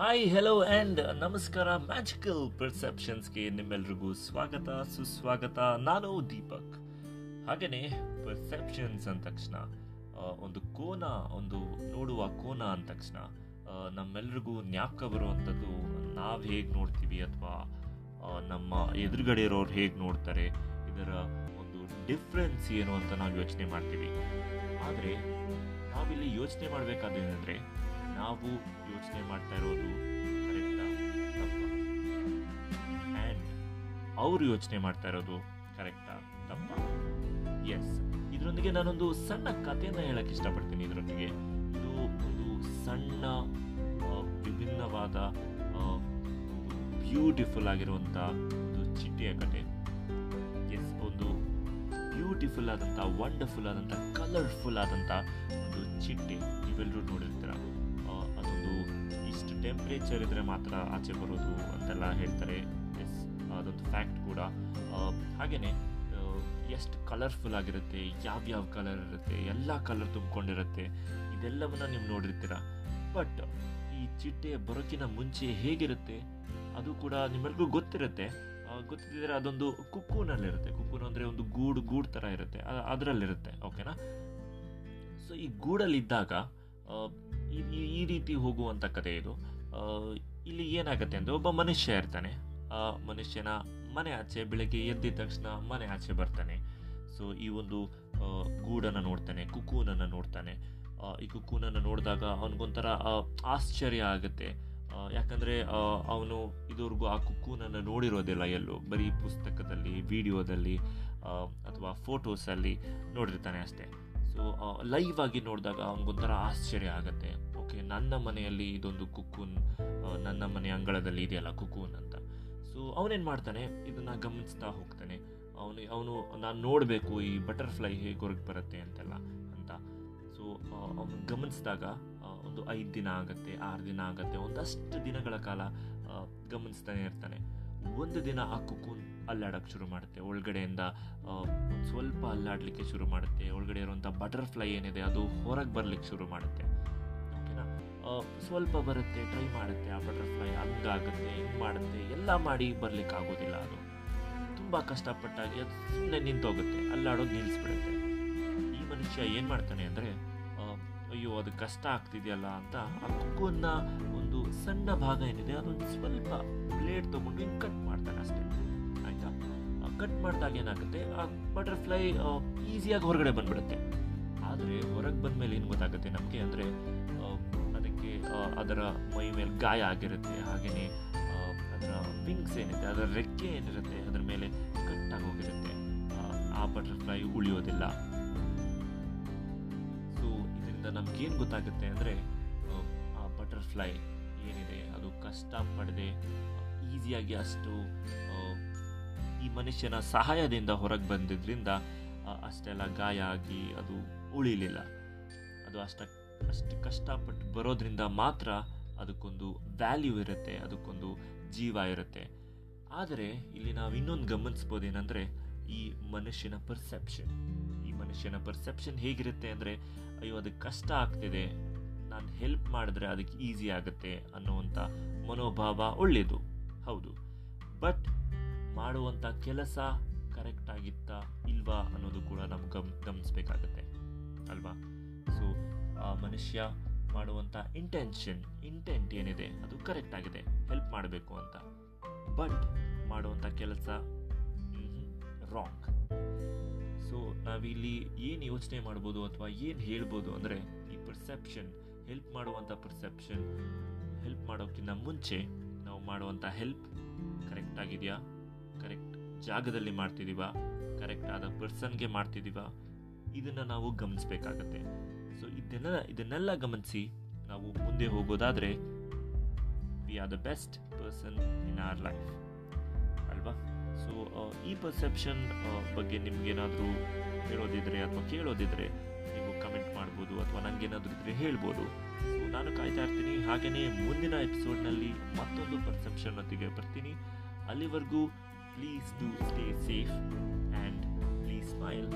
Hi hello and ನಮಸ್ಕಾರ magical ಪರ್ಸೆಪ್ಷನ್ಸ್ಗೆ ನಿಮ್ಮೆಲ್ರಿಗೂ ಸ್ವಾಗತ, ಸುಸ್ವಾಗತ. ನಾನು ದೀಪಕ್. ಹಾಗೆಯೇ ಪರ್ಸೆಪ್ಷನ್ಸ್ ಅಂದ ತಕ್ಷಣ ಒಂದು ಕೋನ, ಒಂದು ನೋಡುವ ಕೋನ ಅಂದ ತಕ್ಷಣ ನಮ್ಮೆಲ್ರಿಗೂ ಜ್ಞಾಪಕ ಬರುವಂಥದ್ದು, ನಾವು ಹೇಗೆ ನೋಡ್ತೀವಿ ಅಥವಾ ನಮ್ಮ ಎದುರುಗಡೆ ಇರೋರು ಹೇಗೆ ನೋಡ್ತಾರೆ, ಇದರ ಒಂದು ಡಿಫ್ರೆನ್ಸ್ ಏನು ಅಂತ ನಾವು ಯೋಚನೆ ಮಾಡ್ತೀವಿ. ಆದರೆ, ನಾವಿಲ್ಲಿ ಯೋಚನೆ ಮಾಡಬೇಕಾದೇನೆಂದರೆ ನಾವು ಯೋಚನೆ ಮಾಡ್ತಾ ಇರೋದು ಕರೆಕ್ಟಾ ಆ್ಯಂಡ್ ಅವರು ಯೋಚನೆ ಮಾಡ್ತಾ ಇರೋದು ಕರೆಕ್ಟಾ ತಪ್ಪ? ಎಸ್ ಇದರೊಂದಿಗೆ ನಾನೊಂದು ಸಣ್ಣ ಕಥೆಯನ್ನು ಹೇಳಕ್ಕೆ ಇಷ್ಟಪಡ್ತೀನಿ ಇದರೊಂದಿಗೆ. ಇದು ಒಂದು ಸಣ್ಣ ವಿಭಿನ್ನವಾದ ಬ್ಯೂಟಿಫುಲ್ ಆಗಿರುವಂಥ ಒಂದು ಚಿಟ್ಟೆಯ ಕತೆ. ಎಸ್ ಒಂದು ಬ್ಯೂಟಿಫುಲ್ ಆದಂಥ ವಂಡರ್ಫುಲ್ ಆದಂಥ ಕಲರ್ಫುಲ್ ಆದಂಥ ಒಂದು ಚಿಟ್ಟೆ. ನೀವೆಲ್ಲರೂ ನೋಡಿರ್ತೀರ? ಟೆಂಪ್ರೇಚರ್ ಇದ್ದರೆ ಮಾತ್ರ ಆಚೆ ಬರೋದು ಅಂತೆಲ್ಲ ಹೇಳ್ತಾರೆ. ಎಸ್ ಅದೊಂದು ಫ್ಯಾಕ್ಟ್ ಕೂಡ. ಹಾಗೆಯೇ ಎಷ್ಟು ಕಲರ್ಫುಲ್ ಆಗಿರುತ್ತೆ ಯಾವ್ಯಾವ ಕಲರ್ ಇರುತ್ತೆ, ಎಲ್ಲ ಕಲರ್ ತುಂಬಿಕೊಂಡಿರುತ್ತೆ, ಇದೆಲ್ಲವನ್ನು ನೀವು ನೋಡಿರ್ತೀರ. ಬಟ್ ಈ ಚಿಟ್ಟೆ ಬರೋಕಿನ ಮುಂಚೆ ಹೇಗಿರುತ್ತೆ, ಅದು ಕೂಡ ನಿಮ್ಮೆಲ್ಗೂ ಗೊತ್ತಿರುತ್ತೆ. ಗೊತ್ತಿದ್ದರೆ ಅದೊಂದು ಕುಕ್ಕೂನಲ್ಲಿರುತ್ತೆ. ಕುಕ್ಕೂನ್ ಅಂದರೆ ಒಂದು ಗೂಡು ಗೂಡು ಥರ ಇರುತ್ತೆ. ಅದರಲ್ಲಿರುತ್ತೆ ಓಕೆನಾ ಸೊ ಈ ಗೂಡಲ್ಲಿದ್ದಾಗ ಈ- ಈ- ರೀತಿ ಹೋಗುವಂಥ ಕಥೆ ಇದು ಇಲ್ಲಿ ಏನಾಗುತ್ತೆ ಅಂದರೆ ಒಬ್ಬ ಮನುಷ್ಯ ಇರ್ತಾನೆ. ಆ ಮನುಷ್ಯನ ಮನೆ ಆಚೆ, ಬೆಳಗ್ಗೆ ಎದ್ದಿದ ತಕ್ಷಣ ಮನೆ ಆಚೆ ಬರ್ತಾನೆ. ಸೊ ಈ ಒಂದು ಗೂಡನ್ನು ನೋಡ್ತಾನೆ ಕುಕ್ಕೂನನ್ನು ನೋಡ್ತಾನೆ. ಈ ಕುಕ್ಕೂನನ್ನು ನೋಡಿದಾಗ ಅವನಿಗೊಂಥರ ಆಶ್ಚರ್ಯ ಆಗುತ್ತೆ. ಯಾಕಂದ್ರೆ ಅವನು ಇದುವರೆಗೂ ಆ ಕುಕ್ಕೂನನ್ನು ನೋಡಿರೋದಿಲ್ಲ ಎಲ್ಲೂ. ಬರೀ ಪುಸ್ತಕದಲ್ಲಿ, ವಿಡಿಯೋದಲ್ಲಿ ಅಥವಾ ಫೋಟೋಸಲ್ಲಿ ನೋಡಿರ್ತಾನೆ ಅಷ್ಟೇ. ಸೊ ಲೈವ್ ಆಗಿ ನೋಡಿದಾಗ ಅವನಿಗೊಂಥರ ಆಶ್ಚರ್ಯ ಆಗುತ್ತೆ. ಓಕೆ ನನ್ನ ಮನೆಯಲ್ಲಿ ಇದೊಂದು ಕುಕ್ಕೂನ್ ನನ್ನ ಮನೆ ಅಂಗಳದಲ್ಲಿ ಇದೆಯಲ್ಲ ಕುಕ್ಕೂನ್ ಅಂತ. ಸೊ ಅವನೇನು ಮಾಡ್ತಾನೆ? ಇದನ್ನು ಗಮನಿಸ್ತಾ ಹೋಗ್ತಾನೆ. ಅವನು ಅವನು, ನಾನು ನೋಡಬೇಕು ಈ ಬಟರ್ಫ್ಲೈ ಹೇಗೆ ಹೊರಗೆ ಬರುತ್ತೆ ಅಂತೆಲ್ಲ ಅಂತ. ಸೊ ಅವನು ಗಮನಿಸಿದಾಗ ಒಂದು ಐದು ದಿನ ಆಗುತ್ತೆ, ಆರು ದಿನ ಆಗುತ್ತೆ, ಒಂದಷ್ಟು ದಿನಗಳ ಕಾಲ ಗಮನಿಸ್ತಾನೆ ಇರ್ತಾನೆ. ಒಂದು ದಿನ ಆ ಕುಕ್ಕೂನ್ ಅಲ್ಲಾಡಕ್ಕೆ ಶುರು ಮಾಡುತ್ತೆ. ಒಳಗಡೆಯಿಂದ ಸ್ವಲ್ಪ ಅಲ್ಲಾಡಲಿಕ್ಕೆ ಶುರು ಮಾಡುತ್ತೆ. ಒಳಗಡೆ ಇರುವಂಥ ಬಟರ್ಫ್ಲೈ ಏನಿದೆ, ಅದು ಹೊರಗೆ ಬರಲಿಕ್ಕೆ ಶುರು ಮಾಡುತ್ತೆ. ಓಕೆನಾ? ಸ್ವಲ್ಪ ಬರುತ್ತೆ ಟ್ರೈ ಮಾಡುತ್ತೆ, ಆ ಬಟರ್ಫ್ಲೈ ಹಂಗಾಗುತ್ತೆ, ಹಿಂಗೆ ಮಾಡುತ್ತೆ, ಎಲ್ಲ ಮಾಡಿ ಬರಲಿಕ್ಕೆ ಆಗೋದಿಲ್ಲ ಅದು. ತುಂಬ ಕಷ್ಟಪಟ್ಟಾಗಿ ಅದು ಸುಮ್ಮನೆ ನಿಂತೋಗುತ್ತೆ, ಅಲ್ಲಾಡೋದು ನಿಲ್ಲಿಸ್ಬಿಡುತ್ತೆ ಈ ಮನುಷ್ಯ ಏನು ಮಾಡ್ತಾನೆ ಅಂದರೆ ಅಯ್ಯೋ, ಅದು ಕಷ್ಟ ಆಗ್ತಿದೆಯಲ್ಲ ಅಂತ ಆ ಒಂದು ಸಣ್ಣ ಭಾಗ ಏನಿದೆ ಅದೊಂದು ಸ್ವಲ್ಪ ಬ್ಲೇಡ್ ತೊಗೊಂಡು ಕಟ್ ಮಾಡ್ತಾನೆ ಅಷ್ಟೇ. ಆಯಿತಾ? ಕಟ್ ಮಾಡಿದಾಗ ಏನಾಗುತ್ತೆ? ಆ ಬಟರ್ಫ್ಲೈ ಈಸಿಯಾಗಿ ಹೊರಗಡೆ ಬಂದ್ಬಿಡುತ್ತೆ. ಆದರೆ ಹೊರಗೆ ಬಂದಮೇಲೆ ಏನು ಗೊತ್ತಾಗುತ್ತೆ ನಮಗೆ? ಅಂದರೆ ಅದಕ್ಕೆ ಅದರ ಮೈ ಮೇಲೆ ಗಾಯ ಆಗಿರುತ್ತೆ. ಹಾಗೆಯೇ ಅದರ ವಿಂಗ್ಸ್ ಏನಿದೆ ಅದರ ರೆಕ್ಕೆ ಏನಿರುತ್ತೆ ಅದರ ಮೇಲೆ ಕಟ್ಟಾಗಿ ಹೋಗಿರುತ್ತೆ. ಆ, ಆ ಬಟರ್ಫ್ಲೈ ಉಳಿಯೋದಿಲ್ಲ. ಸೊ ಇದರಿಂದ ನಮ್ಗೇನು ಗೊತ್ತಾಗುತ್ತೆ ಅಂದರೆ ಆ ಬಟರ್ಫ್ಲೈ ಏನಿದೆ, ಅದು ಕಷ್ಟ ಪಡದೆ ಈಸಿಯಾಗಿ ಅಷ್ಟು ಈ ಮನುಷ್ಯನ ಸಹಾಯದಿಂದ ಹೊರಗೆ ಬಂದಿದ್ದರಿಂದ ಅಷ್ಟೆಲ್ಲ ಗಾಯ ಆಗಿ ಅದು ಉಳಿಲಿಲ್ಲ. ಅದು ಅಷ್ಟ, ಅಷ್ಟು ಕಷ್ಟಪಟ್ಟು ಬರೋದ್ರಿಂದ ಮಾತ್ರ ಅದಕ್ಕೊಂದು ವ್ಯಾಲ್ಯೂ ಇರುತ್ತೆ, ಅದಕ್ಕೊಂದು ಜೀವ ಇರುತ್ತೆ. ಆದರೆ, ಇಲ್ಲಿ ನಾವು ಇನ್ನೊಂದು ಗಮನಿಸ್ಬೋದೇನೆಂದರೆ, ಈ ಮನುಷ್ಯನ ಪರ್ಸೆಪ್ಷನ್ ಈ ಮನುಷ್ಯನ ಪರ್ಸೆಪ್ಷನ್ ಹೇಗಿರುತ್ತೆ ಅಂದರೆ, ಅಯ್ಯೋ, ಅದು ಕಷ್ಟ ಆಗ್ತಿದೆ ನಾನು ಹೆಲ್ಪ್ ಮಾಡಿದ್ರೆ ಅದಕ್ಕೆ ಈಸಿ ಆಗುತ್ತೆ ಅನ್ನುವಂಥ ಮನೋಭಾವ ಒಳ್ಳೆಯದು ಹೌದು. ಬಟ್ ಮಾಡುವಂಥ ಕೆಲಸ ಕರೆಕ್ಟ್ ಆಗಿತ್ತಾ ಇಲ್ವಾ ಅನ್ನೋದು ಕೂಡ ನಾವು ಗಮ್, ಗಮನಿಸ್ಬೇಕಾಗತ್ತೆ. ಅಲ್ವಾ? ಸೊ ಆ ಮನುಷ್ಯ ಮಾಡುವಂಥ ಇಂಟೆನ್ಷನ್ ಇಂಟೆಂಟ್ ಏನಿದೆ ಅದು ಕರೆಕ್ಟ್ ಆಗಿದೆ. ಹೆಲ್ಪ್ ಮಾಡಬೇಕು ಅಂತ. ಬಟ್ ಮಾಡುವಂಥ ಕೆಲಸ ರಾಂಗ್ ಸೊ ನಾವಿಲ್ಲಿ ಏನು ಯೋಚನೆ ಮಾಡ್ಬೋದು ಅಥವಾ ಏನು ಹೇಳ್ಬೋದು ಅಂದರೆ ಈ ಪರ್ಸೆಪ್ಷನ್ ಹೆಲ್ಪ್ ಮಾಡುವಂಥ ಪರ್ಸೆಪ್ಷನ್ ಹೆಲ್ಪ್ ಮಾಡೋಕ್ಕಿಂತ ಮುಂಚೆ ನಾವು ಮಾಡುವಂಥ ಹೆಲ್ಪ್ ಕರೆಕ್ಟ್ ಆಗಿದೆಯಾ? ಕರೆಕ್ಟ್ ಜಾಗದಲ್ಲಿ ಮಾಡ್ತಿದ್ದೀವಾ ಕರೆಕ್ಟ್ ಆದ ಪರ್ಸನ್ಗೆ ಮಾಡ್ತಿದ್ದೀವಾ ಇದನ್ನು ನಾವು ಗಮನಿಸಬೇಕಾಗತ್ತೆ. ಸೊ ಇದನ್ನೆಲ್ಲ ಇದನ್ನೆಲ್ಲ ಗಮನಿಸಿ ನಾವು ಮುಂದೆ ಹೋಗೋದಾದರೆ we are the best person in our life ಅಲ್ವಾ? ಸೊ ಈ ಪರ್ಸೆಪ್ಷನ್ ಬಗ್ಗೆ ನಿಮಗೇನಾದರೂ ಹೇಳೋದಿದ್ರೆ ಅಥವಾ ಕೇಳೋದಿದ್ರೆ, ನೀವು ಕಮೆಂಟ್ ಮಾಡ್ಬೋದು ಅಥವಾ ನನಗೇನಾದರೂ ಇದ್ರೆ ಹೇಳ್ಬೋದು. ನಾನು ಕಾಯ್ತಾ ಇರ್ತೀನಿ. ಹಾಗೆಯೇ ಮುಂದಿನ ಎಪಿಸೋಡ್ನಲ್ಲಿ ಮತ್ತೊಂದು ಪರ್ಸೆಪ್ಷನ್ ಹೊತ್ತಿಗೆ ಬರ್ತೀನಿ. ಅಲ್ಲಿವರೆಗೂ please do stay safe and please smile